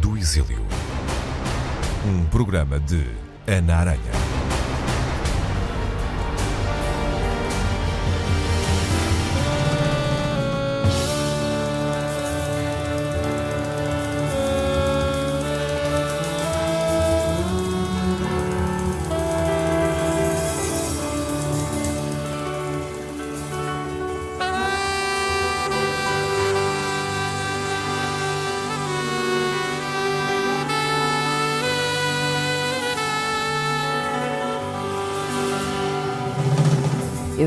Do Exílio. Um programa de Ana Aranha.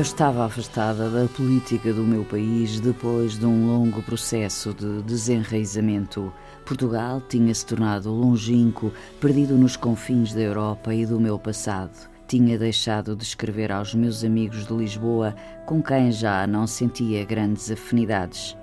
Eu estava afastada da política do meu país depois de um longo processo de desenraizamento. Portugal tinha se tornado longínquo, perdido nos confins da Europa e do meu passado. Tinha deixado de escrever aos meus amigos de Lisboa, com quem já não sentia grandes afinidades.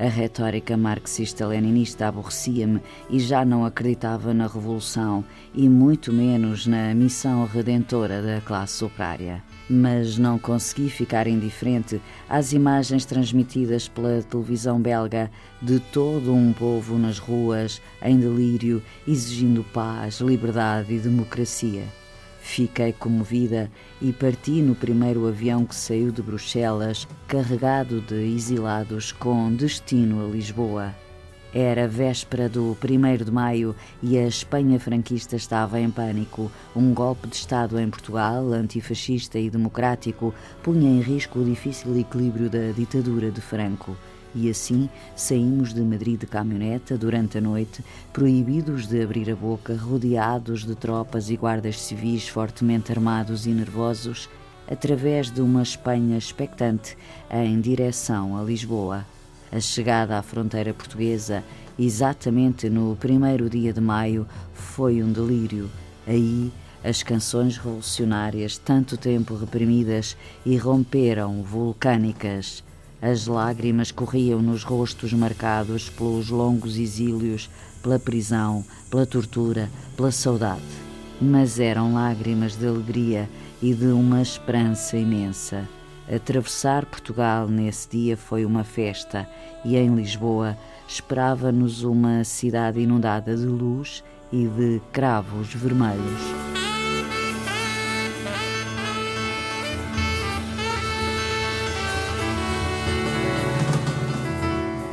A retórica marxista-leninista aborrecia-me e já não acreditava na revolução e muito menos na missão redentora da classe operária mas não consegui ficar indiferente às imagens transmitidas pela televisão belga de todo um povo nas ruas, em delírio, exigindo paz, liberdade e democracia. Fiquei comovida e parti no primeiro avião que saiu de Bruxelas, carregado de exilados com destino a Lisboa. Era véspera do 1 de maio e a Espanha franquista estava em pânico. Um golpe de Estado em Portugal, antifascista e democrático, punha em risco o difícil equilíbrio da ditadura de Franco. E assim saímos de Madrid de caminhoneta durante a noite, proibidos de abrir a boca, rodeados de tropas e guardas civis fortemente armados e nervosos, através de uma Espanha expectante em direção a Lisboa. A chegada à fronteira portuguesa, exatamente no primeiro dia de maio, foi um delírio. Aí, as canções revolucionárias, tanto tempo reprimidas, irromperam vulcânicas. As lágrimas corriam nos rostos marcados pelos longos exílios, pela prisão, pela tortura, pela saudade. Mas eram lágrimas de alegria e de uma esperança imensa. Atravessar Portugal nesse dia foi uma festa e em Lisboa esperava-nos uma cidade inundada de luz e de cravos vermelhos.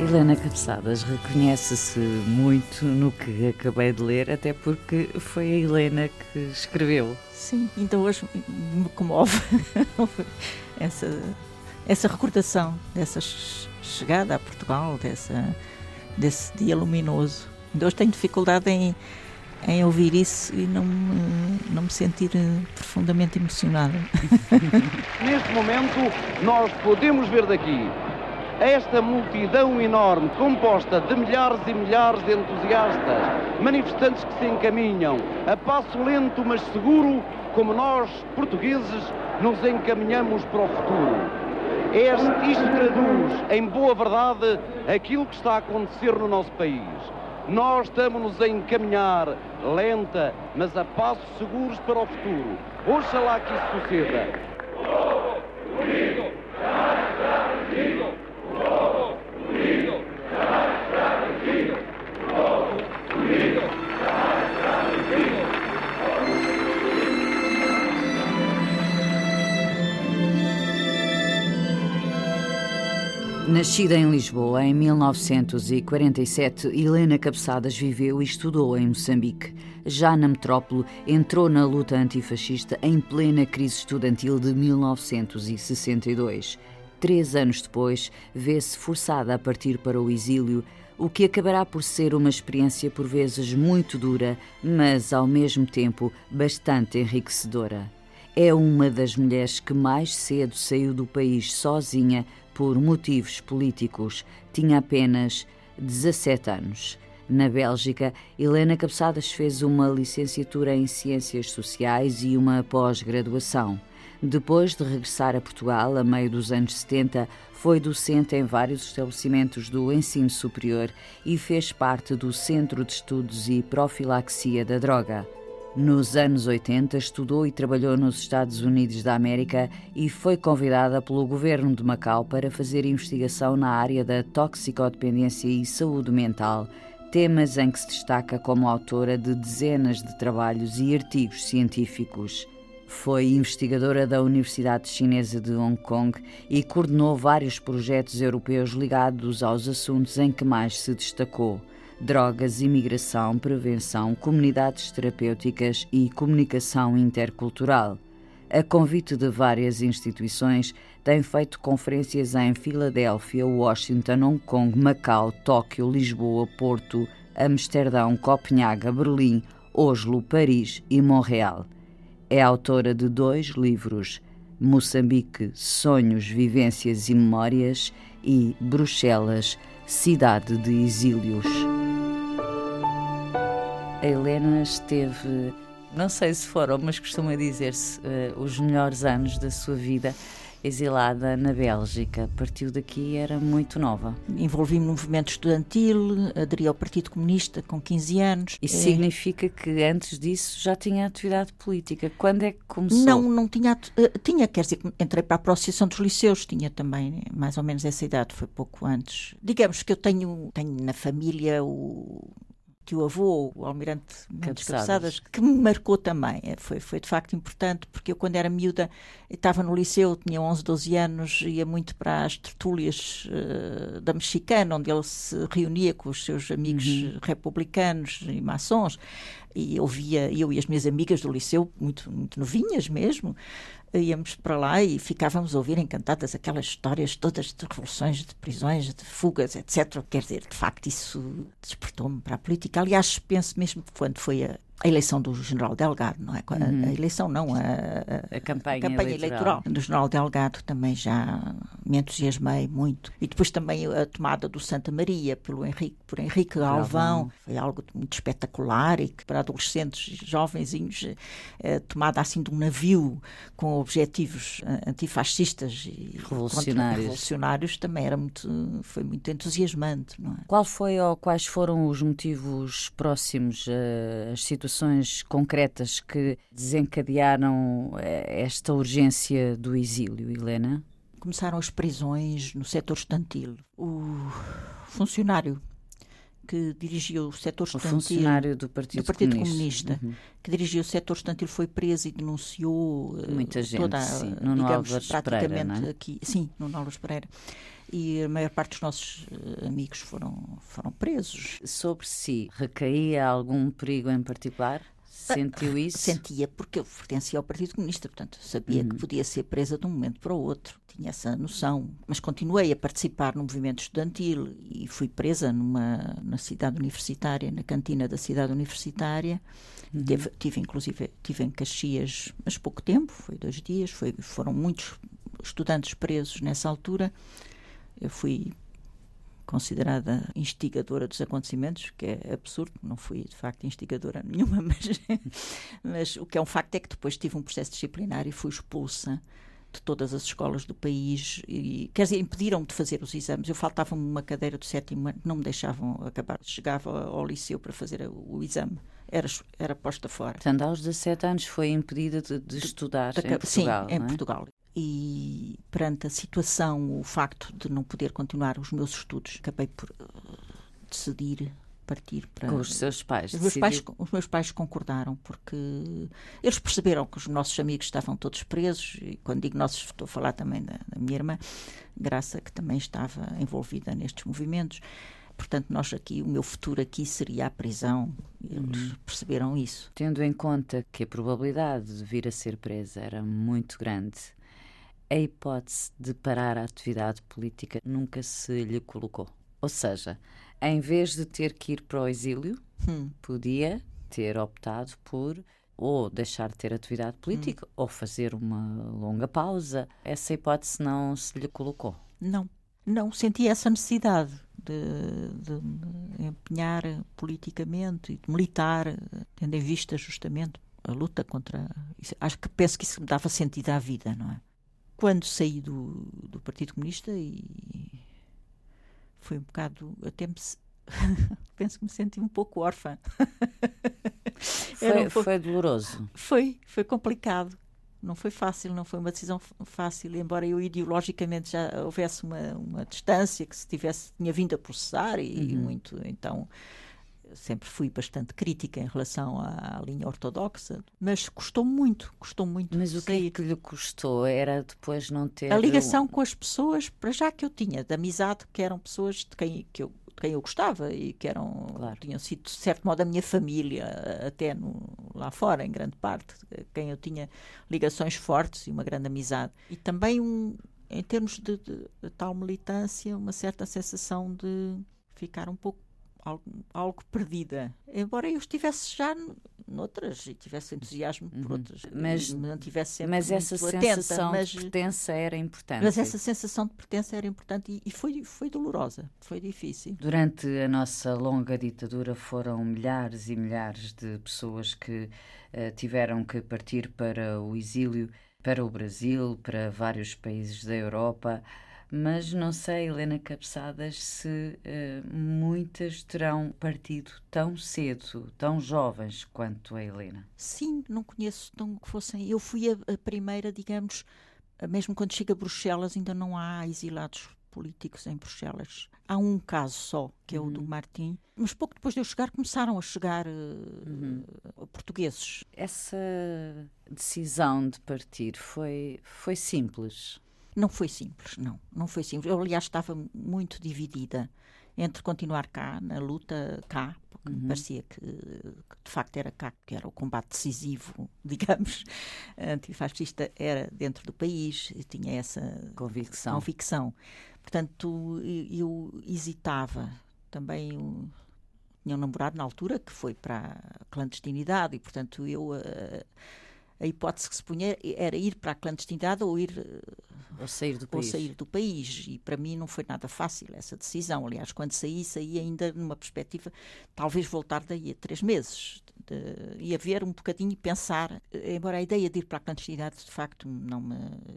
Helena Cabeçadas reconhece-se muito no que acabei de ler, até porque foi a Helena que escreveu. Sim, então hoje me comove essa, essa recordação dessa chegada a Portugal, dessa, desse dia luminoso. Ainda hoje tenho dificuldade em, em ouvir isso e não me, não me sentir eh, profundamente emocionada. Neste momento, nós podemos ver daqui esta multidão enorme, composta de milhares e milhares de entusiastas, manifestantes que se encaminham a passo lento mas seguro, como nós, portugueses, nos encaminhamos para o futuro. Este, isto traduz, em boa verdade, aquilo que está a acontecer no nosso país. Nós estamos-nos a encaminhar, lenta, mas a passos seguros para o futuro. Oxalá que isso suceda. Unido, Nascida em Lisboa em 1947, Helena Cabeçadas viveu e estudou em Moçambique. Já na metrópole, entrou na luta antifascista em plena crise estudantil de 1962. Três anos depois, vê-se forçada a partir para o exílio, o que acabará por ser uma experiência por vezes muito dura, mas ao mesmo tempo bastante enriquecedora. É uma das mulheres que mais cedo saiu do país sozinha por motivos políticos. Tinha apenas 17 anos. Na Bélgica, Helena Cabeçadas fez uma licenciatura em Ciências Sociais e uma pós-graduação. Depois de regressar a Portugal, a meio dos anos 70, foi docente em vários estabelecimentos do ensino superior e fez parte do Centro de Estudos e Profilaxia da Droga. Nos anos 80, estudou e trabalhou nos Estados Unidos da América e foi convidada pelo governo de Macau para fazer investigação na área da toxicodependência e saúde mental, temas em que se destaca como autora de dezenas de trabalhos e artigos científicos. Foi investigadora da Universidade Chinesa de Hong Kong e coordenou vários projetos europeus ligados aos assuntos em que mais se destacou: drogas, imigração, prevenção, comunidades terapêuticas e comunicação intercultural. A convite de várias instituições, tem feito conferências em Filadélfia, Washington, Hong Kong, Macau, Tóquio, Lisboa, Porto, Amsterdão, Copenhaga, Berlim, Oslo, Paris e Montreal. É autora de dois livros: Moçambique, Sonhos, Vivências e Memórias e Bruxelas, Cidade de Exílios. A Helena esteve, não sei se foram, mas costuma dizer-se, uh, os melhores anos da sua vida exilada na Bélgica. Partiu daqui era muito nova. Envolvi-me no movimento estudantil, aderi ao Partido Comunista com 15 anos. Isso é... significa que antes disso já tinha atividade política. Quando é que começou? Não, não tinha. Uh, tinha, quer dizer, entrei para a Associação dos Liceus, tinha também mais ou menos essa idade, foi pouco antes. Digamos que eu tenho, tenho na família o tio avô, o almirante Mendes Cabeçadas, que me marcou também. É, foi, foi de facto importante, porque eu, quando era miúda, estava no liceu, tinha 11, 12 anos, ia muito para as tertúlias uh, da Mexicana, onde ele se reunia com os seus amigos uhum. republicanos e maçons, e ouvia, eu e as minhas amigas do liceu, muito, muito novinhas mesmo, íamos para lá e ficávamos a ouvir encantadas aquelas histórias todas de revoluções, de prisões, de fugas, etc. Quer dizer, de facto, isso despertou-me para a política. Aliás, penso mesmo quando foi a, a eleição do general Delgado, não é? A, uhum. a eleição não, a, a, a campanha, campanha eleitoral. eleitoral. do general Delgado também já me entusiasmei muito. E depois também a tomada do Santa Maria pelo Henrique, por Henrique Alvão, foi algo muito espetacular e que para adolescentes jovenzinhos, eh, tomada assim de um navio com objetivos eh, antifascistas e revolucionários. revolucionários também era muito, foi muito entusiasmante, não é? Qual foi ou quais foram os motivos próximos, uh, as situações situações concretas que desencadearam eh, esta urgência do exílio, Helena? Começaram as prisões no setor estudantil. O funcionário que dirigiu o setor estudantil. O funcionário do Partido, do Partido Comunista, Comunista uhum. que dirigiu o setor estudantil foi preso e denunciou eh, muita gente, toda, sim. Nuno digamos, praticamente Pereira, é? aqui, sim, no Álvares Pereira. E a maior parte dos nossos uh, amigos foram, foram presos. Sobre si, recaía algum perigo em particular? Sentiu ah, isso? Sentia, porque eu pertencia ao Partido Comunista, portanto, sabia uhum. que podia ser presa de um momento para o outro, tinha essa noção. Mas continuei a participar no movimento estudantil e fui presa numa, na cidade universitária, na cantina da cidade universitária. Uhum. Teve, tive, inclusive, tive em Caxias, mas pouco tempo, foi dois dias, foi, foram muitos estudantes presos nessa altura. Eu fui considerada instigadora dos acontecimentos, que é absurdo, não fui de facto instigadora nenhuma, mas, mas o que é um facto é que depois tive um processo disciplinar e fui expulsa de todas as escolas do país e, quer dizer, impediram-me de fazer os exames. Eu faltava-me uma cadeira do sétimo ano, não me deixavam acabar. Chegava ao liceu para fazer o, exame. Era, era posta fora. Portanto, aos 17 anos foi impedida de, de estudar de, em Portugal, Sim, em é? Portugal e perante a situação, o facto de não poder continuar os meus estudos, acabei por uh, decidir partir para. Com os seus pais. Os meus pais, os meus pais concordaram, porque eles perceberam que os nossos amigos estavam todos presos, e quando digo nossos, estou a falar também da, da minha irmã, Graça, que também estava envolvida nestes movimentos. Portanto, nós aqui, o meu futuro aqui seria a prisão. Eles uhum. perceberam isso. Tendo em conta que a probabilidade de vir a ser presa era muito grande, a hipótese de parar a atividade política nunca se lhe colocou. Ou seja, em vez de ter que ir para o exílio, hum. podia ter optado por ou deixar de ter atividade política hum. ou fazer uma longa pausa. Essa hipótese não se lhe colocou. Não, não senti essa necessidade de, de empenhar politicamente e de militar, tendo em vista justamente a luta contra. Acho que penso que isso me dava sentido à vida, não é? Quando saí do, do Partido Comunista e foi um bocado até me penso que me senti um pouco órfã. Foi, um pouco, foi doloroso. Foi foi complicado. Não foi fácil não foi uma decisão fácil embora eu ideologicamente já houvesse uma, uma distância que se tivesse tinha vindo a processar e, uhum. muito então sempre fui bastante crítica em relação à linha ortodoxa, mas custou muito, custou muito. Mas o que é que lhe custou? Era depois não ter. A ligação com as pessoas, para já que eu tinha, de amizade, que eram pessoas de quem, que eu, de quem eu gostava e que eram, Claro. tinham sido, de certo modo, a minha família, até no, lá fora, em grande parte, quem eu tinha ligações fortes e uma grande amizade. E também, um, em termos de, de- de tal militância, uma certa sensação de ficar um pouco algo, algo perdida. Embora eu estivesse já noutras e tivesse entusiasmo por outras, Uhum. Mas- e me mantivesse sempre Mas essa atenta, sensação mas- de pertença era importante. mas essa sensação de pertença era importante e, e foi, foi dolorosa, foi difícil. Durante a nossa longa ditadura foram milhares e milhares de pessoas que eh, tiveram que partir para o exílio, para o Brasil, para vários países da Europa. Mas não sei, Helena Cabeçadas, se eh, muitas terão partido tão cedo, tão jovens quanto a Helena. Sim, não conheço tão que fossem. Eu fui a, a primeira, digamos, mesmo quando chega a Bruxelas, ainda não há exilados políticos em Bruxelas. Há um caso só, que é o do Martim. Mas pouco depois de eu chegar, começaram a chegar eh, portugueses. Essa decisão de partir foi, foi simples. Não foi simples, não. Não foi simples. Eu, aliás, estava muito dividida entre continuar cá, na luta cá, porque me parecia que, que de facto era cá, que era o combate decisivo, digamos, antifascista, era dentro do país, e tinha essa Convicção. convicção. Portanto, eu hesitava. Também um- tinha um namorado na altura que foi para a clandestinidade e, portanto, eu... eh, a hipótese que se punha era ir para a clandestinidade ou ir eh, Ou sair do ou país. sair do país. E para mim não foi nada fácil essa decisão. Aliás, quando saí, saí ainda numa perspectiva, talvez voltar daí a três meses. E a ver um bocadinho e pensar, eh, embora a ideia de ir para a clandestinidade, de facto, não me,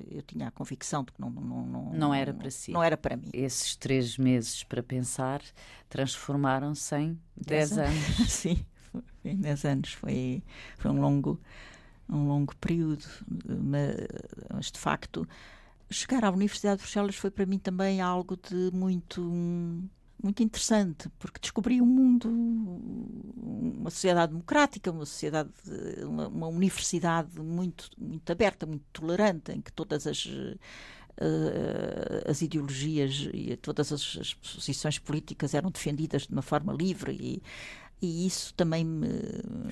eu tinha a convicção de que não, não, não, Não era para si. Não era para mim. Esses três meses para pensar transformaram-se em dez Dez anos. Sim, em 10 anos. Foi, foi um longo um longo período, mas, de facto chegar à Universidade de Bruxelas foi para mim também algo de muito muito interessante, porque descobri um mundo, uma sociedade democrática, uma sociedade, uma, uma universidade muito, muito aberta, muito tolerante, em que todas as uh, as ideologias e todas as, as posições políticas eram defendidas de uma forma livre e, e isso também me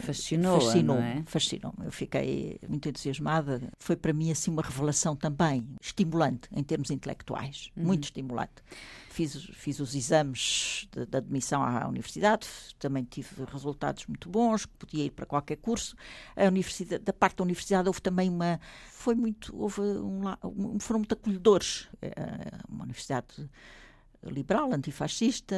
Fascinou, fascinou, é? fascinou Eu fiquei muito entusiasmada. Foi para mim assim uma revelação também estimulante em termos intelectuais, Uhum. muito estimulante. Fiz, fiz os exames de, de admissão à universidade, também tive resultados muito bons, podia ir para qualquer curso. A universidade, da parte da universidade houve também uma, foi muito, houve um, foram muito acolhedores. É, Uma universidade liberal, antifascista,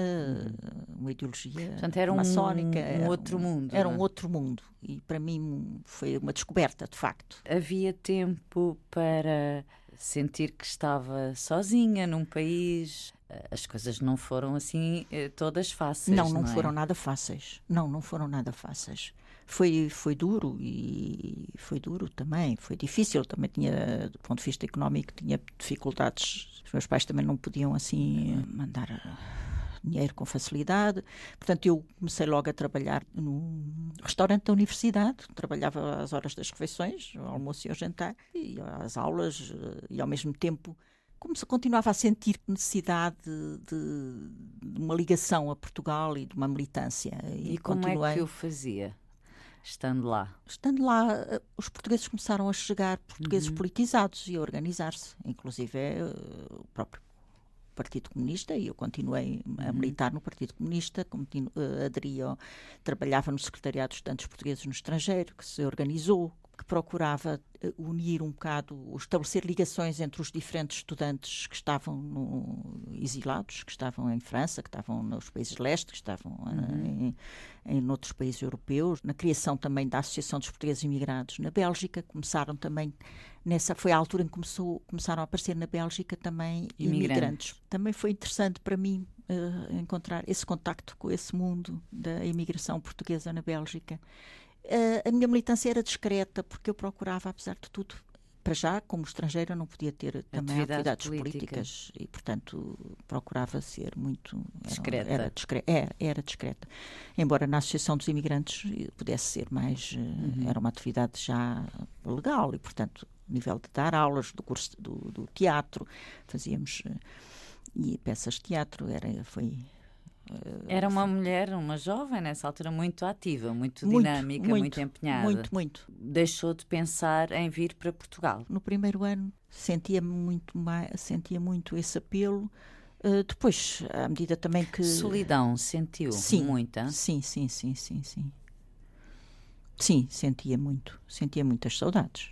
uma ideologia Portanto, era um- maçónica. um era outro mundo, Era não um é? outro mundo. E para mim foi uma descoberta, de facto. Havia tempo para sentir que estava sozinha num país. As coisas não foram assim eh, todas fáceis. não, não, é? foram nada fáceis. Não, não foram nada fáceis. Foi, foi duro e foi duro também. Foi difícil. Também tinha, do ponto de vista económico, tinha dificuldades. Os meus pais também não podiam assim mandar eh, dinheiro com facilidade. Portanto, eu comecei logo a trabalhar num restaurante da universidade. Trabalhava às horas das refeições, ao almoço e ao jantar, e às aulas, eh, e ao mesmo tempo como se continuava a sentir necessidade de, de uma ligação a Portugal e de uma militância. E como continuei. é que o fazia, estando lá? Estando lá, eh, os portugueses começaram a chegar, portugueses Uhum. politizados e a organizar-se, inclusive eh, o próprio Partido Comunista, e eu continuei Uhum. a militar no Partido Comunista, uh, aderi trabalhava no Secretariado de Estudantes Portugueses no Estrangeiro, que se organizou, que procurava eh, unir um bocado, estabelecer ligações entre os diferentes estudantes que estavam no, exilados, que estavam em França, que estavam nos países leste, que estavam eh, em, em outros países europeus, na criação também da Associação dos Portugueses Imigrados na Bélgica, começaram também, nessa foi a altura em que começou, começaram a aparecer na Bélgica também Imigrantes. imigrantes. Também foi interessante para mim eh, encontrar esse contacto com esse mundo da imigração portuguesa na Bélgica. Eh, a minha militância era discreta, porque eu procurava, apesar de tudo, para já, como estrangeira, não podia ter também Atividade atividades política. políticas e, portanto, procurava ser muito discreta. Era, era, discreta, era, era, discreta. Embora na Associação dos Imigrantes pudesse ser mais. Uhum. Era uma atividade já legal e, portanto, nível de dar aulas do curso do, do teatro, fazíamos. E peças de teatro, era, foi era uma mulher, uma jovem nessa altura, muito ativa, muito, muito dinâmica, muito, muito, empenhada. Muito, muito. Deixou de pensar em vir para Portugal. No primeiro ano sentia muito mais, sentia muito esse apelo. Uh, depois, à medida também que. Solidão, sentiu sim, muita? Sim, sim, sim, sim, sim. Sim, sentia muito. Sentia muitas saudades.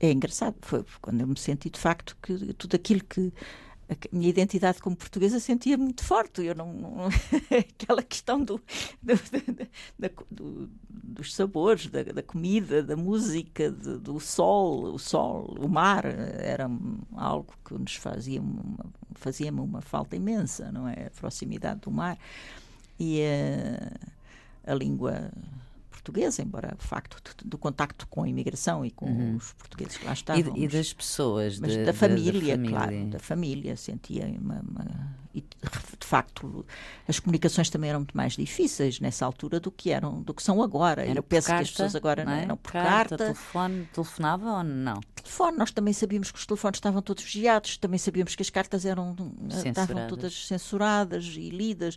É engraçado, foi quando eu me senti de facto que tudo aquilo que a minha identidade como portuguesa sentia muito forte. Eu não, não aquela questão do, do, do, dos sabores, da, da, comida, da música, do sol, o sol, o mar era algo que nos fazia uma, fazia uma falta imensa, não é? A proximidade do mar e a, a língua portuguesa, embora o facto do contacto com a imigração e com uhum. os portugueses que lá estavam. E, e das pessoas, mas de, da, família, da, família, claro, da família, sentia uma, uma, e de facto as comunicações também eram muito mais difíceis nessa altura do que eram, do que são agora. Era Eu penso carta, que as pessoas agora não é? eram por carta, carta. Telefone, telefonava ou não? Telefone, nós também sabíamos que os telefones estavam todos vigiados, também sabíamos que as cartas eram censuradas. estavam todas censuradas e lidas.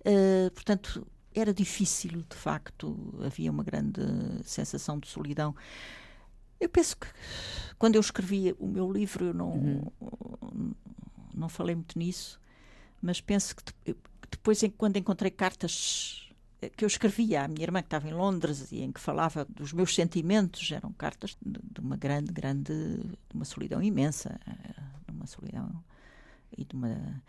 Uh, portanto, era difícil, de facto, havia uma grande sensação de solidão. Eu penso que quando eu escrevi o meu livro eu não, uhum. não falei muito nisso, mas penso que depois, quando encontrei cartas que eu escrevia à minha irmã que estava em Londres e em que falava dos meus sentimentos, eram cartas de uma grande, grande, de uma solidão imensa, eh, de uma solidão e de uma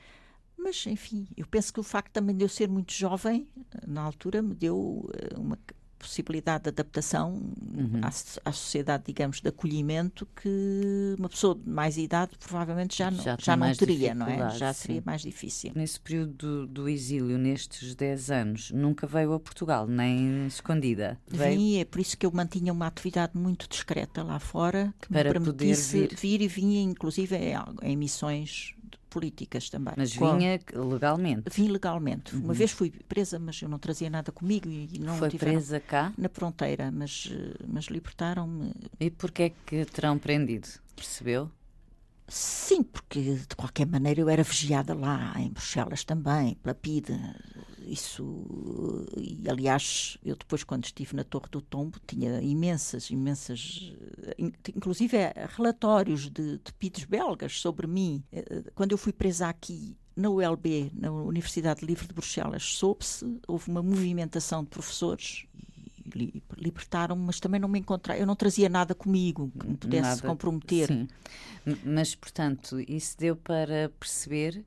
mas, enfim, eu penso que o facto também de eu ser muito jovem, na altura, me deu eh, uma possibilidade de adaptação uhum. à, à, sociedade, digamos, de acolhimento que uma pessoa de mais idade provavelmente já não, já, já não teria, não é? Já seria sim. mais difícil. Nesse período do, do, exílio, nestes 10 anos, nunca veio a Portugal, nem escondida? Veio... Vim, é por isso que eu mantinha uma atividade muito discreta lá fora, que Para me permitisse vir. vir. e vinha, inclusive, em, em missões políticas também. Mas vinha Qual? legalmente? Vim legalmente. Uhum. Uma vez fui presa, mas eu não trazia nada comigo e não Foi tiveram, presa cá? Na fronteira, mas, mas libertaram-me. E porquê é que terão prendido? Percebeu? Sim, porque de qualquer maneira eu era vigiada lá, em Bruxelas também, pela PIDE. Isso, e aliás, eu depois, quando estive na Torre do Tombo, tinha imensas, imensas, inclusive é, relatórios de, de PIDES belgas sobre mim. Eh, quando eu fui presa aqui, na ULB, na Universidade Livre de Bruxelas, soube-se, houve uma movimentação de professores libertaram-me, mas também não me encontrei. Eu não trazia nada comigo que me pudesse nada, comprometer. Sim. Mas, portanto, isso deu para perceber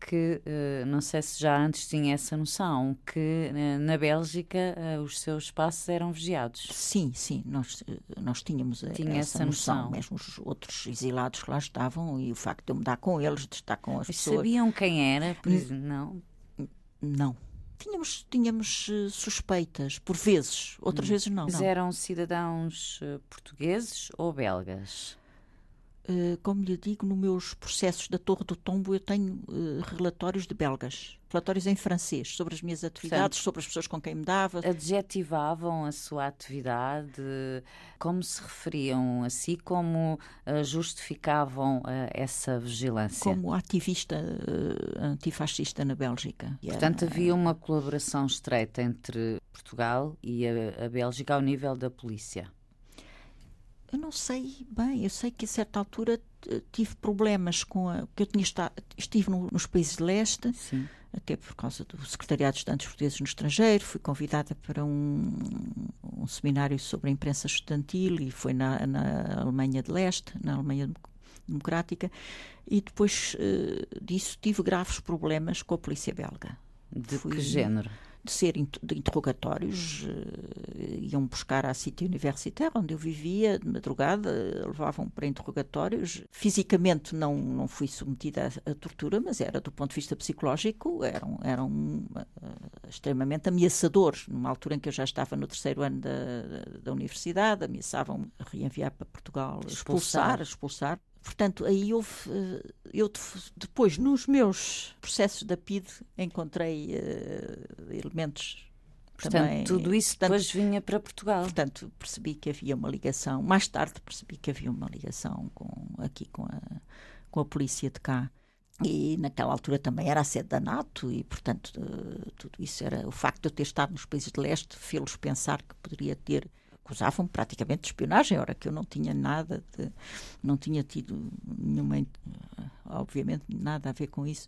que, uh, não sei se já antes tinha essa noção, que uh, na Bélgica uh, os seus espaços eram vigiados. Sim, sim, nós, nós tínhamos Tinha essa, essa noção. noção. Mesmo os outros exilados que lá estavam e o facto de eu me dar com eles, de estar com as Mas pessoas. Sabiam quem era? Não? Não. Tínhamos, tínhamos uh, suspeitas, por vezes, outras hum. vezes não. Mas não. eram cidadãos uh, portugueses ou belgas? Uh, como lhe digo, nos meus processos da Torre do Tombo eu tenho relatórios de belgas relatórios em francês sobre as minhas atividades, sobre as pessoas com quem me dava. Adjetivavam a sua atividade, como se referiam a si, como uh, justificavam uh, essa vigilância? Como ativista uh, antifascista na Bélgica. Portanto, havia uma colaboração estreita entre Portugal e a, a Bélgica ao nível da polícia. Eu não sei bem, eu sei que a certa altura tive problemas com a. que eu tinha estado, estive no, nos países de leste, Sim até por causa do Secretariado de Estudantes Portugueses no Estrangeiro, fui convidada para um, um seminário sobre a imprensa estudantil e foi na, na Alemanha de Leste, na Alemanha Democrática, e depois uh, disso tive graves problemas com a polícia belga. De fui, que género? De ser de interrogatórios, uh, iam buscar à City Universitaire, onde eu vivia, de madrugada, levavam para interrogatórios. Fisicamente não, não fui submetida à, à tortura, mas era do ponto de vista psicológico, eram, eram uh, extremamente ameaçadores, numa altura em que eu já estava no terceiro ano da, da, da universidade, ameaçavam reenviar para Portugal, expulsar, expulsar. expulsar portanto, aí houve. eh, Eu depois, nos meus processos da PID, encontrei uh, elementos. Portanto, também, tudo isso portanto, depois vinha para Portugal. Portanto, percebi que havia uma ligação. Mais tarde percebi que havia uma ligação com, aqui com a, com a polícia de cá. E naquela altura também era a sede da NATO, e portanto, uh, tudo isso era. O facto de eu ter estado nos países de leste fê-los pensar que poderia ter acusavam praticamente de espionagem, ora que eu não tinha nada de, não tinha tido nenhuma, obviamente, nada a ver com isso.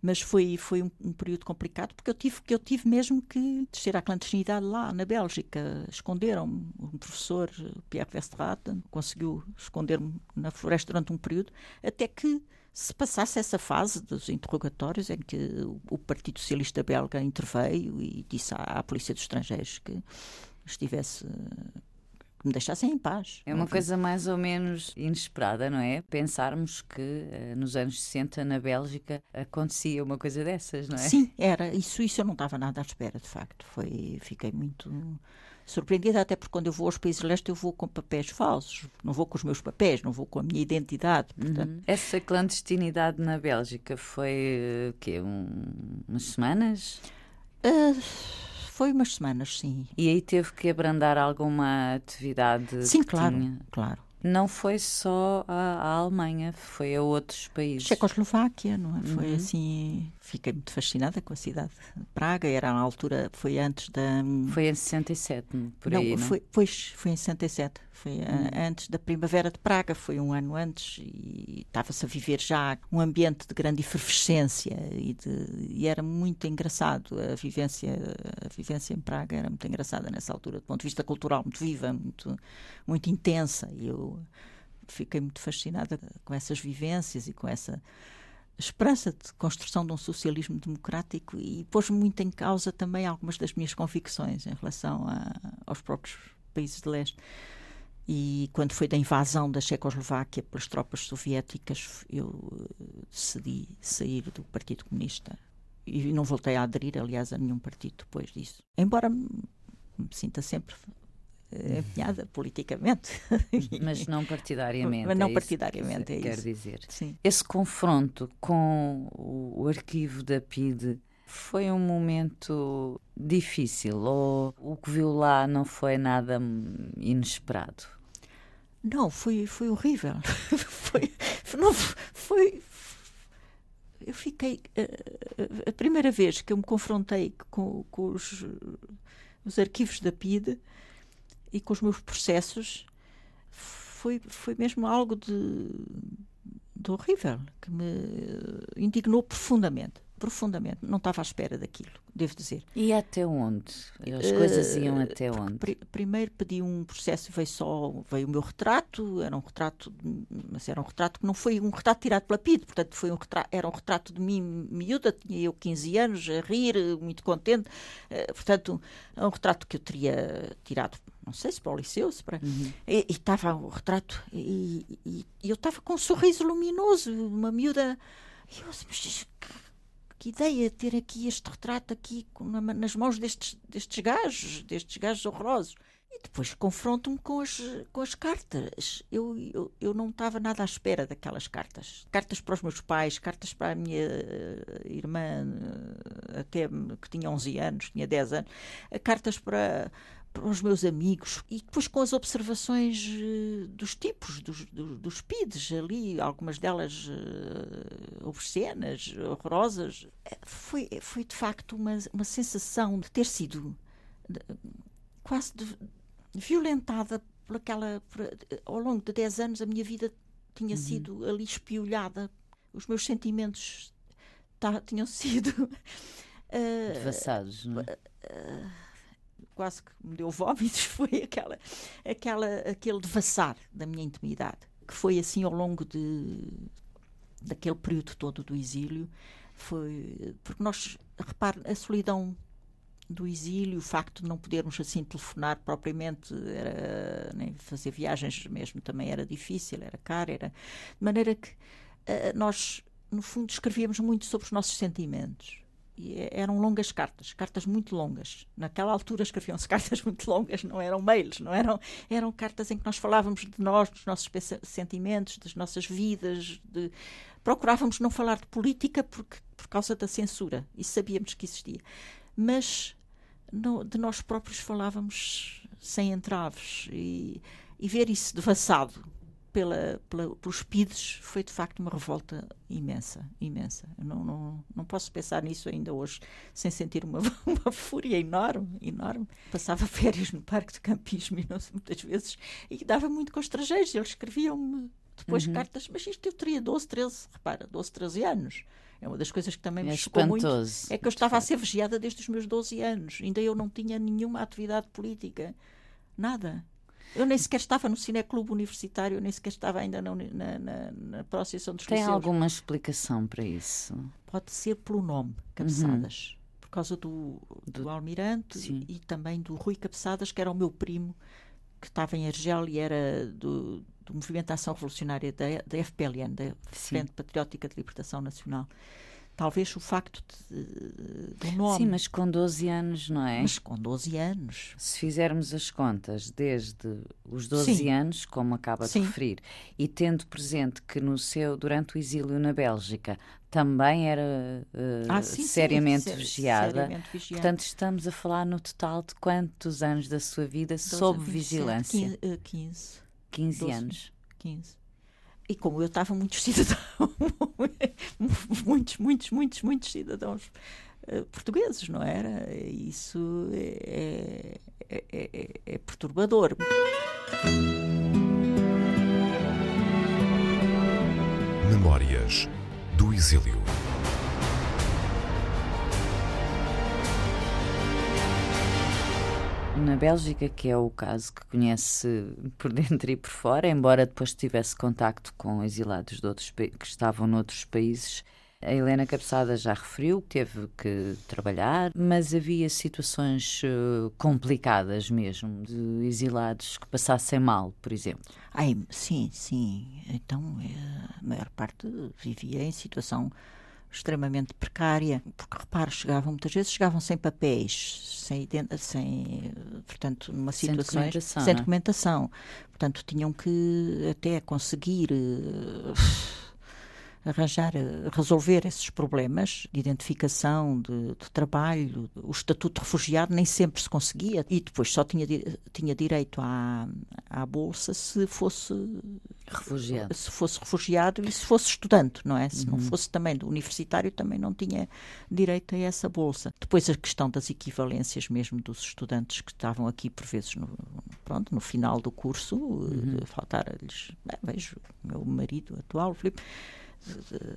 Mas foi, foi um, um, período complicado porque eu tive, que eu tive mesmo que descer à clandestinidade lá na Bélgica. Esconderam-me. Um professor, Pierre Westerraten, conseguiu esconder-me na floresta durante um período, até que se passasse essa fase dos interrogatórios em que o Partido Socialista Belga interveio e disse à, à Polícia dos Estrangeiros que estivesse que me deixassem em paz. É uma coisa mais ou menos inesperada, não é? Pensarmos que uh, nos anos 60 na Bélgica acontecia uma coisa dessas, não é? Sim, era. Isso, isso eu não estava nada à espera, de facto. Foi, fiquei muito surpreendida, até porque quando eu vou aos países leste eu vou com papéis falsos, não vou com os meus papéis, não vou com a minha identidade. Portanto... Uhum. Essa clandestinidade na Bélgica foi o quê? Um, umas semanas? Uh, foi umas semanas, sim. E aí teve que abrandar alguma atividade? Sim, claro, tinha? claro. Não foi só a, a, Alemanha, foi a outros países. Checoslováquia, não é? Foi uhum. assim. Fiquei muito fascinada com a cidade de Praga. Era na altura, foi antes da. Foi em 67, por não, aí. Não, foi, pois, foi em 67. Foi uhum. antes da Primavera de Praga, foi um ano antes e estava-se a viver já um ambiente de grande efervescência e, de, e, era muito engraçado. A vivência, a vivência em Praga era muito engraçada nessa altura, do ponto de vista cultural, muito viva, muito, muito intensa. E eu fiquei muito fascinada com essas vivências e com essa esperança de construção de um socialismo democrático e pôs muito em causa também algumas das minhas convicções em relação a, aos próprios países de leste. E quando foi da invasão da Checoslováquia pelas tropas soviéticas, eu decidi sair do Partido Comunista e não voltei a aderir, aliás, a nenhum partido depois disso. Embora me sinta sempre empenhada politicamente. Mas não partidariamente. Mas não é partidariamente, que é quer isso. dizer. Sim. Esse confronto com o, arquivo da PIDE foi um momento difícil ou o que viu lá não foi nada inesperado? Não, foi, foi horrível. foi, não, foi, eu fiquei. A, a primeira vez que eu me confrontei com, com os, os arquivos da PIDE e com os meus processos foi, foi mesmo algo de, de horrível que me indignou profundamente profundamente. Não estava à espera daquilo, devo dizer. E até onde? As coisas iam uh, até onde? Pr primeiro pedi um processo, veio só, veio o meu retrato, era um retrato, mas era um retrato que não foi um retrato tirado pela PID, portanto foi um retrato, era um retrato de mim miúda, tinha eu 15 anos, a rir, muito contente, uh, portanto, é um retrato que eu teria tirado não sei se para o liceu, se para... Uhum. E estava o retrato, e, e, e eu estava com um sorriso luminoso, uma miúda. E eu assim, mas que ideia ter aqui este retrato aqui nas mãos destes, destes gajos, destes gajos horrorosos. E depois confronto-me com as, com as cartas. Eu, eu, eu não estava nada à espera daquelas cartas. Cartas para os meus pais, cartas para a minha irmã, até que tinha 11 anos, tinha 10 anos, cartas para, para os meus amigos e depois com as observações uh, dos tipos, dos, dos, dos PIDs ali, algumas delas uh, obscenas, horrorosas. Foi, foi de facto uma, uma sensação de ter sido quase de, violentada por aquela. Por, ao longo de 10 anos, a minha vida tinha uhum. sido ali espiolhada, os meus sentimentos tá, tinham sido. Uh, Devassados, não é? Quase que me deu vómitos foi aquela, aquela, aquele devassar da minha intimidade, que foi assim ao longo de, daquele período todo do exílio. Foi, porque nós, repare, a solidão do exílio, o facto de não podermos assim telefonar propriamente, era, nem fazer viagens mesmo também era difícil, era caro, era de maneira que uh, nós, no fundo, escrevíamos muito sobre os nossos sentimentos e eram longas cartas, cartas muito longas. Naquela altura escreviam-se cartas muito longas, não eram mails, não eram, eram cartas em que nós falávamos de nós, dos nossos sentimentos, das nossas vidas. De... Procurávamos não falar de política porque, por causa da censura, e sabíamos que existia. Mas no, de nós próprios falávamos sem entraves e, e ver isso devassado pela, pela, pelos PIDs foi de facto uma revolta imensa, imensa. Eu não, não, não posso pensar nisso ainda hoje sem sentir uma, uma fúria enorme, enorme. Passava férias no parque de campismo e não, muitas vezes e dava muito com estrangeiros. Eles escreviam-me depois uhum. cartas, mas isto eu teria 12, 13, repara, 12, 13 anos. É uma das coisas que também me é chocou muito. É que eu estava a ser vigiada desde os meus 12 anos. Ainda eu não tinha nenhuma atividade política. Nada. Eu nem sequer estava no Cineclube Universitário, nem sequer estava ainda na, na, na, na Associação dos Tem Liceus. alguma explicação para isso? Pode ser pelo nome, Cabeçadas. Uhum. Por causa do, do, do Almirante Sim. e também do Rui Cabeçadas, que era o meu primo, que estava em Argel e era do, do Movimento de Ação Revolucionária da, da FPLN, da Frente Patriótica de Libertação Nacional. Talvez o facto de, do nome. Sim, mas com 12 anos, não é? Mas com 12 anos. Se fizermos as contas desde os 12 Sim. anos, como acaba de Sim. referir, e tendo presente que no seu, durante o exílio na Bélgica, também era uh, ah, sim, seriamente, sim, vigiada. seriamente, vigiada. Portanto, estamos a falar no total de quantos anos da sua vida sob vigilância? 15. 15, 15 anos. 15. E como eu estava muitos cidadãos, muitos, muitos, muitos, muitos cidadãos uh, portugueses, não era? Isso é, é, é, é perturbador. Memórias do Exílio. Na Bélgica, que é o caso que conhece por dentro e por fora, embora depois tivesse contacto com exilados de outros que estavam noutros países. A Helena Cabeçada já referiu que teve que trabalhar, mas havia situações uh, complicadas mesmo, de exilados que passassem mal, por exemplo. Ai, sim, sim. Então, eh, a maior parte vivia em situação extremamente precária, porque repare, chegavam muitas vezes chegavam sem papéis, sem, sem portanto, numa situação sem documentação, sem é? documentação. Portanto, tinham que até conseguir uh, arranjar, eh, resolver esses problemas de identificação, de, de, trabalho. O estatuto de refugiado nem sempre se conseguia e depois só tinha, tinha direito à, à bolsa se fosse refugiado. Se fosse refugiado e se fosse estudante, não é? Se uhum. não fosse também do universitário, também não tinha direito a essa bolsa. Depois a questão das equivalências mesmo dos estudantes que estavam aqui por vezes no, pronto, no final do curso, uhum. faltar-lhes, vejo o meu marido atual, Filipe,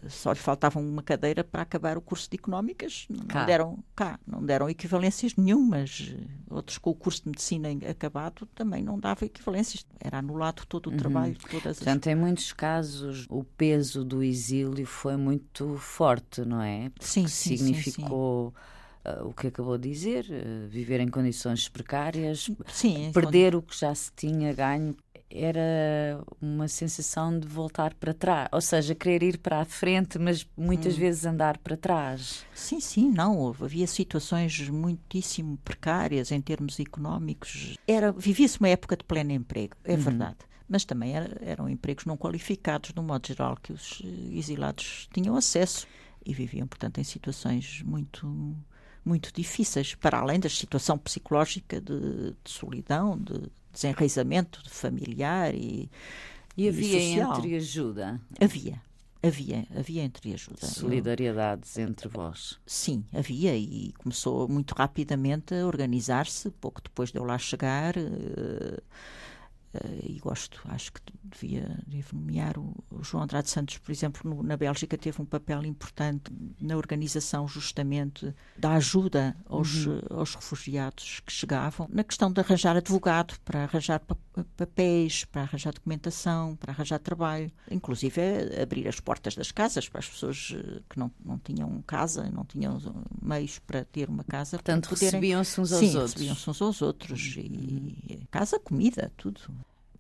só lhe faltava uma cadeira para acabar o curso de económicas, não cá. deram cá, não deram equivalências nenhumas. Outros com o curso de medicina acabado também não dava equivalências. Era anulado todo o uhum. trabalho, todas Portanto, as... em muitos casos o peso do exílio foi muito forte, não é? Porque sim, sim, significou sim, sim. Uh, o que acabou de dizer, uh, viver em condições precárias, Sim, perder quando... o que já se tinha ganho era uma sensação de voltar para trás, ou seja, querer ir para a frente, mas muitas hum. vezes andar para trás. Sim, sim, não. Havia situações muitíssimo precárias em termos económicos. Era vivia-se uma época de pleno emprego, é uhum. verdade. Mas também era, eram empregos não qualificados, no modo geral, que os exilados tinham acesso e viviam, portanto, em situações muito muito difíceis, para além da situação psicológica de, de solidão, de desenraizamento familiar e, e havia e entre ajuda? Havia. Havia, havia entre ajuda. Solidariedades entre vós? Sim, havia e começou muito rapidamente a organizar-se. Pouco depois de eu lá chegar, Uh, e gosto, acho que devia, devia nomear o, o, João Andrade Santos, por exemplo, no, na Bélgica teve um papel importante na organização justamente da ajuda aos, uhum. aos refugiados que chegavam, na questão de arranjar advogado, para arranjar pa papéis, para arranjar documentação, para arranjar trabalho, inclusive abrir as portas das casas para as pessoas eh, que não, não tinham casa, não tinham meios para ter uma casa. Portanto, recebiam-se uns aos Sim, outros. recebiam-se uns aos outros. E casa, comida, tudo.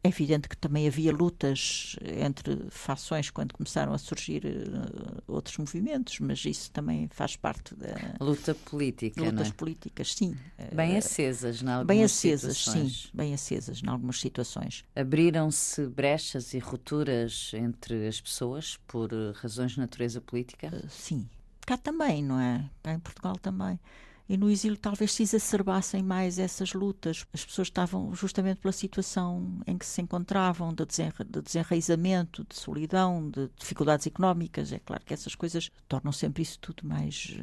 É evidente que também havia lutas entre fações quando começaram a surgir uh, outros movimentos, mas isso também faz parte da luta política, lutas é? políticas, sim. Bem uh, acesas, em algumas bem acesas, situações. sim, bem acesas, em algumas situações. Abriram-se brechas e rupturas entre as pessoas por razões de natureza política? Uh, sim, cá também, não é? Cá em Portugal também e no exílio talvez se exacerbassem mais essas lutas. As pessoas estavam justamente pela situação em que se encontravam, de, desenra de desenraizamento, de solidão, de dificuldades económicas. É claro que essas coisas tornam sempre isso tudo mais,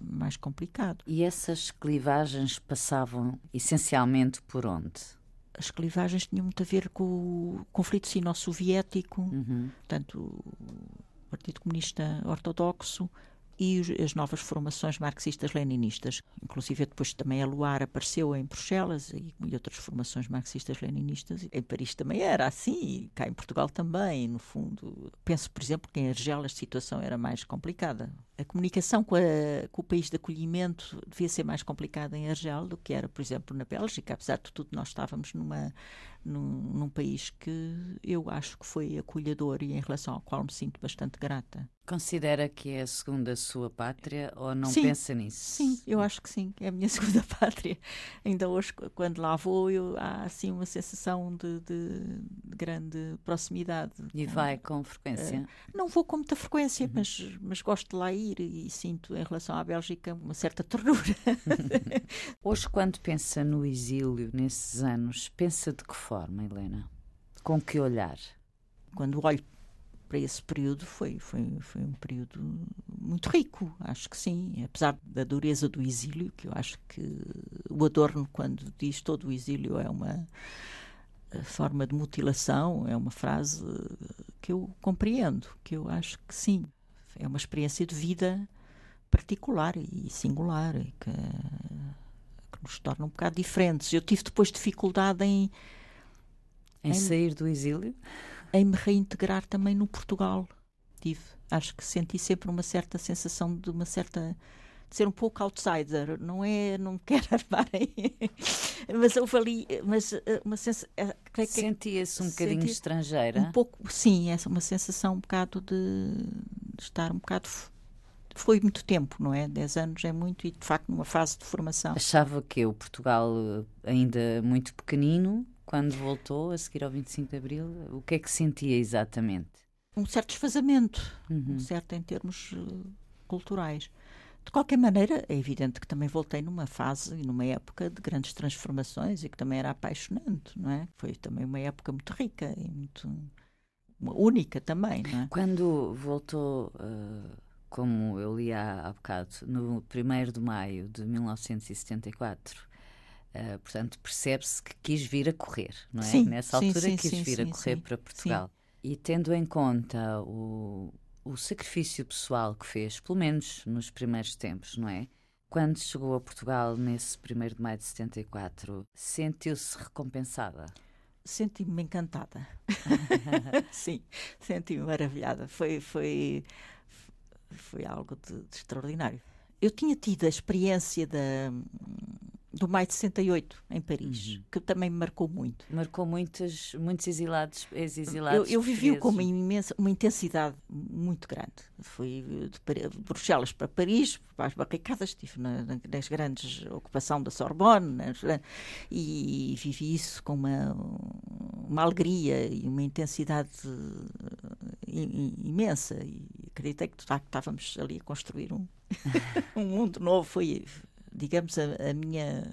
mais complicado. E essas clivagens passavam essencialmente por onde? As clivagens tinham muito a ver com o conflito sino-soviético, uhum. portanto, o Partido Comunista Ortodoxo e as novas formações marxistas-leninistas. Inclusive, depois também a Luar apareceu em Bruxelas e, e outras formações marxistas-leninistas. Em Paris também era assim, e cá em Portugal também, no fundo. Penso, por exemplo, que em Argel a situação era mais complicada. A comunicação com, a, com o país de acolhimento devia ser mais complicada em Argel do que era, por exemplo, na Bélgica. Apesar de tudo, nós estávamos numa, num, num país que eu acho que foi acolhedor e em relação ao qual me sinto bastante grata. Considera que é a segunda sua pátria ou não sim, pensa nisso? Sim, eu acho que sim, é a minha segunda pátria. Ainda hoje, quando lá vou, eu, há assim uma sensação de, de, de grande proximidade. E vai com frequência? Uh, não vou com muita frequência, uhum. mas, mas gosto de lá ir e sinto em relação à Bélgica uma certa ternura. hoje, quando pensa no exílio, nesses anos, pensa de que forma, Helena? Com que olhar? Quando olho para esse período foi, foi, foi um período muito rico, acho que sim, apesar da dureza do exílio, que eu acho que o Adorno, quando diz todo o exílio é uma forma de mutilação, é uma frase que eu compreendo, que eu acho que sim, é uma experiência de vida particular e singular, que, que nos torna um bocado diferentes. Eu tive depois dificuldade em em, em sair do exílio? em me reintegrar também no Portugal. Tive, acho que senti sempre uma certa sensação de uma certa de ser um pouco outsider, não é, não quero armarem, mas houve ali, mas eh, uma sensação, eh, sentia-se um bocadinho estrangeira, um pouco, sim, essa uma sensação um bocado de, de estar um bocado foi muito tempo, não é? Dez anos é muito e, de facto, numa fase de formação. Achava que o Portugal eh, ainda muito pequenino, quando voltou a seguir ao 25 de Abril, o que é que sentia exatamente? Um certo desfazamento, uhum. um certo em termos uh, culturais. De qualquer maneira, é evidente que também voltei numa fase e numa época de grandes transformações e que também era apaixonante, não é? Foi também uma época muito rica e muito única também, não é? Quando voltou, uh, como eu li há, há bocado, no 1 de maio de 1974, Uh, portanto, percebe-se que quis vir a correr, não é? Sim, Nessa altura sim, quis vir a correr para Portugal. E tendo em conta o, o sacrifício pessoal que fez, pelo menos nos primeiros tempos, não é? Quando chegou a Portugal nesse 1 de maio de 74, sentiu-se recompensada? Senti-me encantada. Sim, senti-me maravilhada. Foi, foi, foi algo de, de extraordinário. Eu tinha tido a experiência da do Maio de 68, em Paris, uhum. que também me marcou muito. Marcou muitos, muitos exilados, ex-exilados. Eu, eu vivi com uma imensa, uma intensidade muito grande. Fui de, de Bruxelas para Paris, para as barricadas, estive na, nas grandes ocupação da Sorbonne, nas, e vivi isso com uma, uma alegria e uma intensidade imensa. E acreditei que de facto estávamos ali a construir um, um mundo novo. Foi digamos, a, a, minha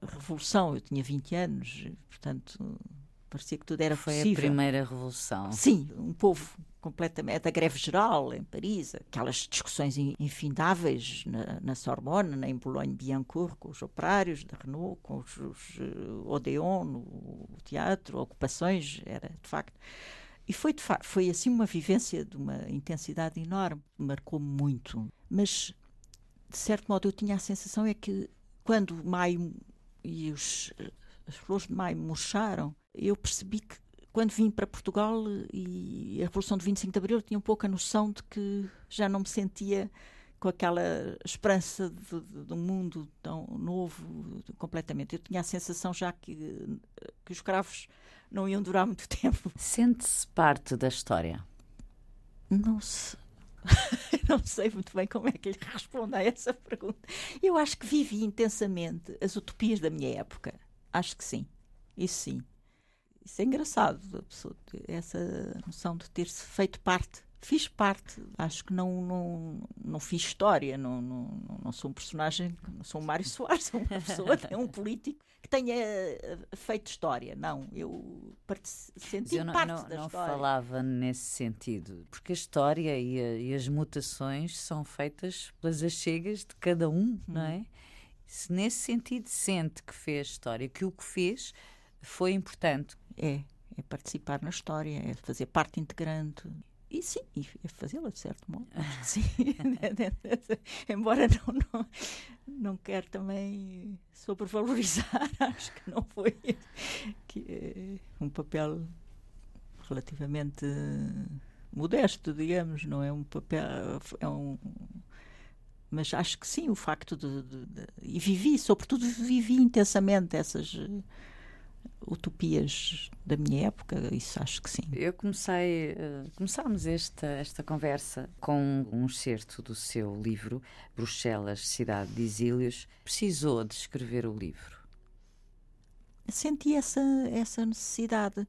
revolução. Eu tinha 20 anos, portanto, parecia que tudo era Foi possível. Foi a primeira revolução. Sim, um povo completamente. A greve geral em Paris, aquelas discussões infindáveis na, na Sorbonne, em Boulogne-Billancourt, com os operários da Renault, com os, os uh, Odeon, no teatro, ocupações, era de facto. E foi, de foi assim uma vivência de uma intensidade enorme, marcou muito. Mas de certo modo, eu tinha a sensação é que quando maio e os, as flores de maio murcharam, eu percebi que quando vim para Portugal e a Revolução de 25 de Abril, eu tinha um pouco a noção de que já não me sentia com aquela esperança de, de, de, um mundo tão novo, completamente. Eu tinha a sensação já que, que os escravos não iam durar muito tempo. Sente-se parte da história? Não se. não sei muito bem como é que lhe respondo a essa pergunta. Eu acho que vivi intensamente as utopias da minha época. Acho que sim. Isso sim. Isso é engraçado, essa noção de ter-se feito parte fiz parte, acho que não, não, não fiz história, não, não, não sou um personagem, não sou um Mário Soares, sou uma pessoa, um político tenha eh, feito história. Não, eu senti eu não, parte não, da não história. falava nesse sentido, porque a história e, a, e, as mutações são feitas pelas achegas de cada um, hum. não é? Se nesse sentido sente que fez história, que o que fez foi importante. É, é participar na história, é fazer parte integrante. E sim, e fazê-la de certo modo. sim. Embora não, não, não quero também sobrevalorizar, acho que não foi que, é um papel relativamente modesto, digamos, não é um papel. É um, mas acho que sim, o facto de, de, de, E vivi, sobretudo, vivi intensamente essas utopias da minha época, isso acho que sim. Eu comecei, uh, começámos esta, esta conversa com um excerto do seu livro, Bruxelas, Cidade de Exílios. Precisou de escrever o livro? Senti essa, essa necessidade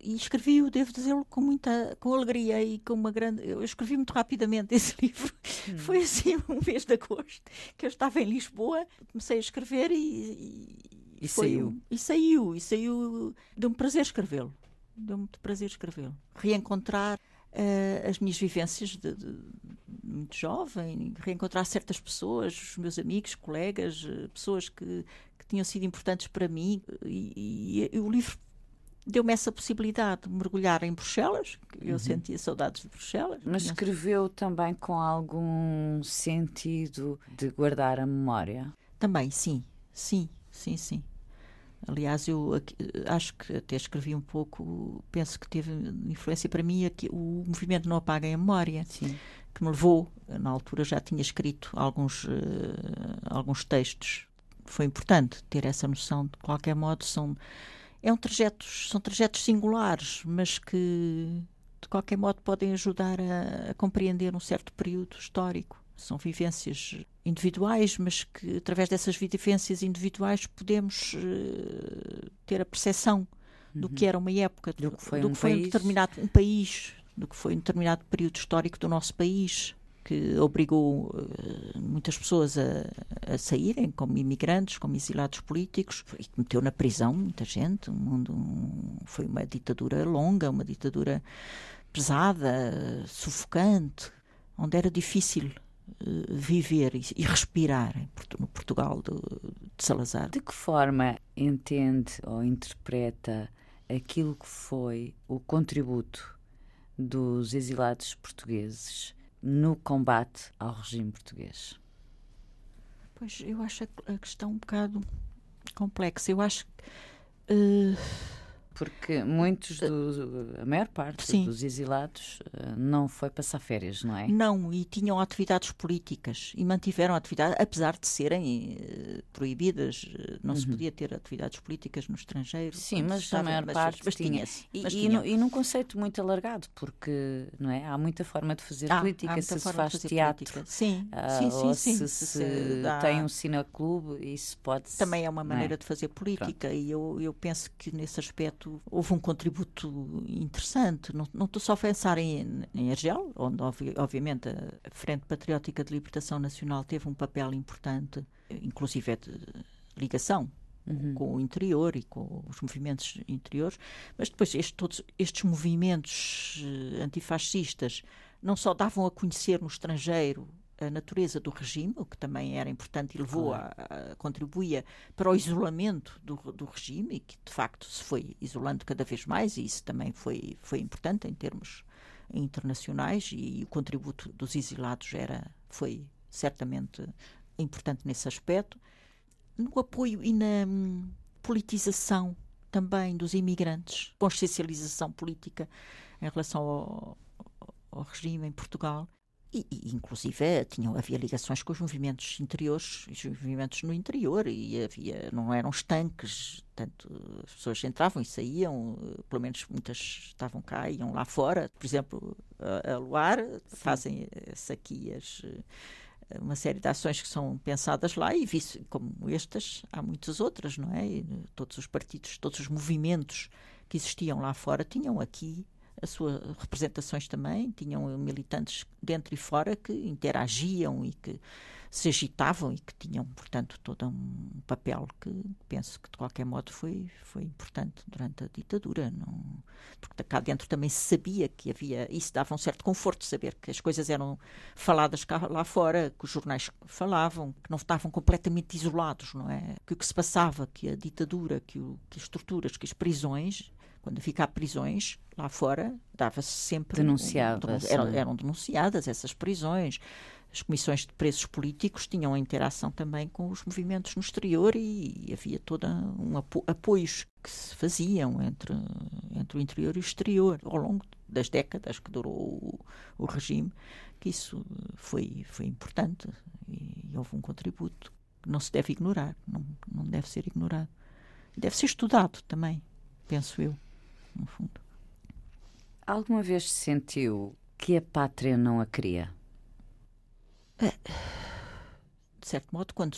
e escrevi-o, devo dizê-lo, com muita com alegria e com uma grande. Eu escrevi muito rapidamente esse livro. Hum. Foi assim, um mês de agosto, que eu estava em Lisboa, comecei a escrever e, e saiu. E saiu, e saiu. Deu-me prazer escrevê-lo. Deu-me prazer escrevê-lo. Reencontrar uh, as minhas vivências de, de, muito jovem, reencontrar certas pessoas, os meus amigos, colegas, uh, pessoas que, que tinham sido importantes para mim. E, e, e o livro deu-me essa possibilidade de mergulhar em Bruxelas, eu uhum. sentia saudades de Bruxelas. Mas escreveu também com algum sentido de guardar a memória? Também, sim, sim sim, sim. Aliás, eu acho que até escrevi um pouco, penso que teve influência para mim aqui, o movimento Não Apaguem a Memória, Sim. que me levou, na altura já tinha escrito alguns, uh, alguns textos. Foi importante ter essa noção, de qualquer modo, são, é um trajetos, são trajetos singulares, mas que de qualquer modo podem ajudar a, a compreender um certo período histórico. São vivências individuais, mas que através dessas vivências individuais podemos uh, ter a percepção uhum. do que era uma época, do que foi, do um, que foi um determinado um país, do que foi um determinado período histórico do nosso país que obrigou uh, muitas pessoas a, a, saírem como imigrantes, como exilados políticos e que meteu na prisão muita gente. O mundo um, foi uma ditadura longa, uma ditadura pesada, sufocante, onde era difícil viver e, respirar no Portugal de, de Salazar. De que forma entende ou interpreta aquilo que foi o contributo dos exilados portugueses no combate ao regime português? Pois eu acho a questão um bocado complexa. Eu acho que. Uh porque muitos, do, a maior parte Sim. dos exilados eh, não foi passar férias, não é? Não, e tinham atividades políticas e mantiveram atividades, apesar de serem uh, proibidas, eh, não uhum. se podia ter atividades políticas no estrangeiro. Sim, mas estava, a maior mas, parte mas tinha. E, mas e, no, e, num conceito muito alargado, porque não é? há muita forma de fazer ah, política, se se faz teatro, sim, uh, sim, sim, ou sim, se, se, se dá... tem um cineclube, isso pode Também é uma maneira é? de fazer política Pronto. e eu, eu penso que nesse aspecto houve um contributo interessante. Não, não estou só a pensar em, em Argel, onde obviamente a Frente Patriótica de Libertação Nacional teve um papel importante, inclusive é de ligação Uhum. com o interior e com os movimentos interiores, mas depois este, todos estes movimentos uh, antifascistas não só davam a conhecer no estrangeiro a natureza do regime, o que também era importante e levou a, a, contribuía para o isolamento do, do regime e que de facto se foi isolando cada vez mais e isso também foi foi importante em termos internacionais e, e o contributo dos exilados era foi certamente importante nesse aspecto. No apoio e na hum, politização também dos imigrantes consciencialização política em relação ao, ao regime em Portugal e, e, inclusive tinham, havia ligações com os movimentos interiores, os movimentos no interior, e havia, não eram estanques, tanto as pessoas entravam e saíam, pelo menos muitas estavam cá, iam lá fora, por exemplo, a, a Luar, fazem saquias uma série de ações que são pensadas lá e como estas há muitas outras, não é? E todos os partidos, todos os movimentos que existiam lá fora tinham aqui as suas representações também, tinham militantes dentro e fora que interagiam e que se agitavam e que tinham, portanto, todo um papel que penso que de qualquer modo foi, foi importante durante a ditadura. Não, porque cá dentro também se sabia que havia, isso dava um certo conforto saber que as coisas eram faladas cá, lá fora, que os jornais falavam, que não estavam completamente isolados, não é? Que o que se passava, que a ditadura, que, o, que as estruturas, que as prisões quando fica a prisões lá fora, dava-se sempre. Denunciadas. Um, eram, eram, denunciadas essas prisões. As comissões de presos políticos tinham a interação também com os movimentos no exterior e, e havia todo um apo apoios que se faziam entre, entre o interior e o exterior ao longo das décadas que durou o, o regime, que isso foi, foi importante e, e houve um contributo que não se deve ignorar, não, não deve ser ignorado. Deve ser estudado também, penso eu no fundo. Alguma vez sentiu que a pátria não a queria? É, de certo modo, quando,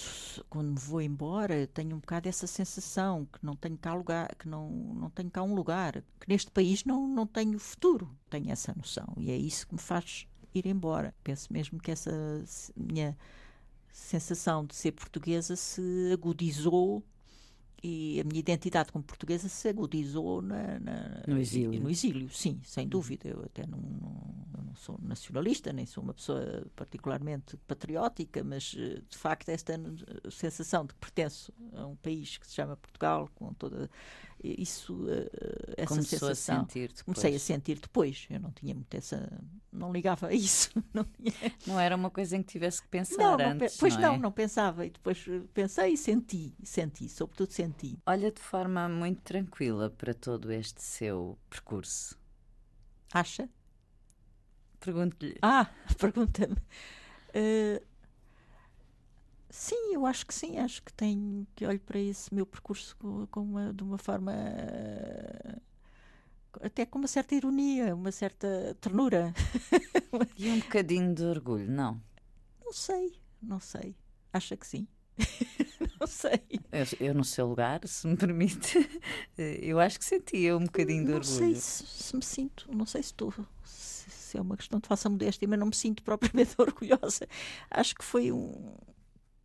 quando me vou embora, tenho um bocado essa sensação que não tenho cá lugar, que não, não tenho cá um lugar, que neste país não, não tenho futuro. Tenho essa noção e é isso que me faz ir embora. Penso mesmo que essa minha sensação de ser portuguesa se agudizou e a minha identidade como portuguesa se agudizou na, na, no, exílio. no exílio. sim, sem dúvida. Eu até não, não, não, sou nacionalista, nem sou uma pessoa particularmente patriótica, mas eh, de facto esta sensação de que pertenço a um país que se chama Portugal, com toda isso, eh, essa Começou sensação. A sentir depois. Comecei a sentir depois. Eu não tinha muito essa. Não ligava a isso. Não, tinha... não era uma coisa em que tivesse que pensar não, antes. Não, pois não, não, é? não pensava. E depois pensei e senti, senti, sobretudo senti. Olha de forma muito tranquila para todo este seu percurso. Acha? Pergunto-lhe. Ah, pergunta-me. Uh, Sim, eu acho que sim, acho que tenho que olho para esse meu percurso com, com uma, de uma forma até com uma certa ironia, uma certa ternura. E um bocadinho de orgulho, não? Não sei, não sei. Acha que sim? não sei. Eu, eu, no seu lugar, se me permite, eu acho que sentia um bocadinho de não orgulho. Não sei se, se, me sinto, não sei se estou. Se, se é uma questão de falsa modéstia, mas não me sinto propriamente orgulhosa. Acho que foi um,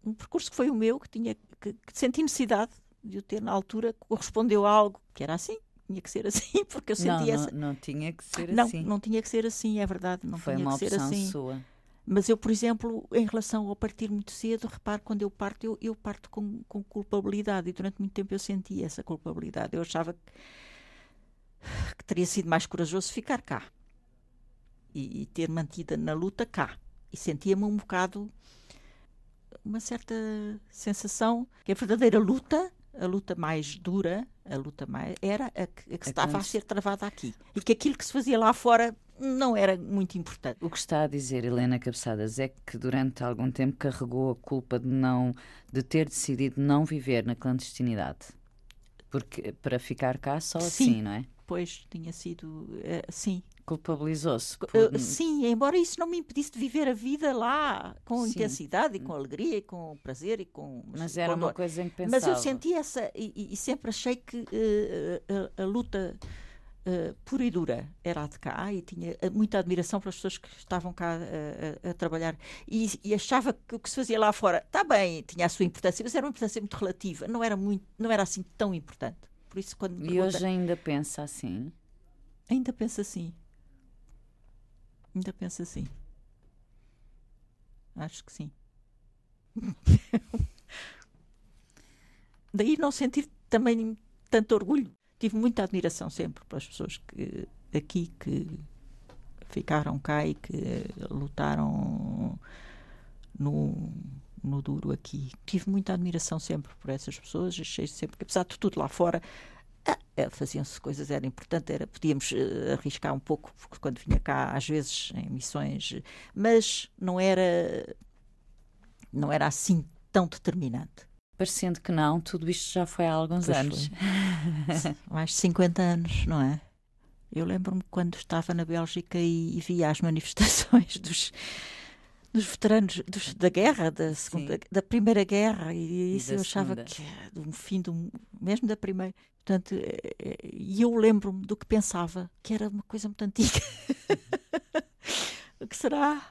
um percurso que foi o meu, que tinha que, que senti necessidade de o ter na altura, que correspondeu a algo que era assim, tinha que ser assim, porque eu senti não, essa. Não, não tinha que ser não, assim. Não, tinha que ser assim, é verdade. Não foi tinha uma que ser opção assim. sua. Mas eu, por exemplo, em relação ao partir muito cedo, reparo, quando eu parto, eu, eu parto com, com culpabilidade. E durante muito tempo eu senti essa culpabilidade. Eu achava que, que teria sido mais corajoso ficar cá e, e ter mantido na luta cá. E sentia-me um bocado uma certa sensação que a verdadeira luta, a luta mais dura, a luta mais era a que, a que estava a ser travada aqui e que aquilo que se fazia lá fora não era muito importante. O que está a dizer Helena Cabeçadas é que durante algum tempo carregou a culpa de não de ter decidido não viver na clandestinidade. Porque para ficar cá só sim, assim, não é? Pois tinha sido uh, sim. Culpabilizou-se. Por... Uh, sim, embora isso não me impedisse de viver a vida lá com sim. intensidade e com alegria e com prazer e com. Mas era uma coisa em que pensava. Mas eu senti essa e, e sempre achei que uh, a, a, luta uh, pura e dura era a de cá e tinha muita admiração pelas pessoas que estavam cá a, a trabalhar e, e, achava que o que se fazia lá fora está bem, tinha a sua importância, mas era uma importância muito relativa, não era, muito, não era assim tão importante. Por isso, quando e pergunta, hoje ainda pensa assim? Ainda pensa assim. Ainda pensa assim. Acho que sim. Daí não sentir também tanto orgulho. Tive muita admiração sempre pelas pessoas que aqui que ficaram cá e que lutaram no, no duro aqui. Tive muita admiração sempre por essas pessoas. Achei sempre que, apesar de tudo lá fora, é, faziam-se coisas, era importante, era, podíamos uh, arriscar um pouco quando vinha cá, às vezes, em missões, mas não era, não era assim tão determinante. Parecendo que não, tudo isto já foi há alguns pois anos. Mais de 50 anos, não é? Eu lembro-me quando estava na Bélgica e, e via as manifestações dos, dos veteranos dos, da guerra, da, segunda, da Primeira Guerra, e, e isso eu achava segunda. que era um fim do, mesmo da Primeira. Portanto, eh, eh, e eu lembro-me do que pensava, que era uma coisa muito antiga. o que será,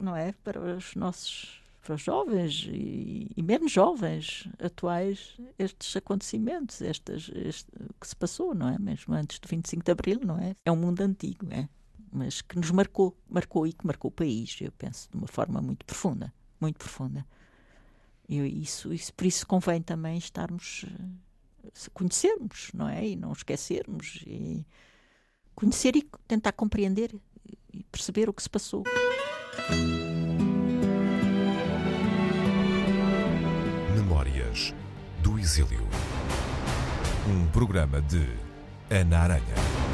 não é? Para os nossos para os jovens e, e, menos jovens atuais estes acontecimentos, estas, este, que se passou, não é? Mesmo antes do 25 de Abril, não é? É um mundo antigo, é? Mas que nos marcou, marcou e que marcou o país, eu penso, de uma forma muito profunda, muito profunda. E isso, isso, por isso convém também estarmos, eh, conhecermos, não é? E não esquecermos, e conhecer e tentar compreender e perceber o que se passou. do Exílio. Um programa de Ana Aranha.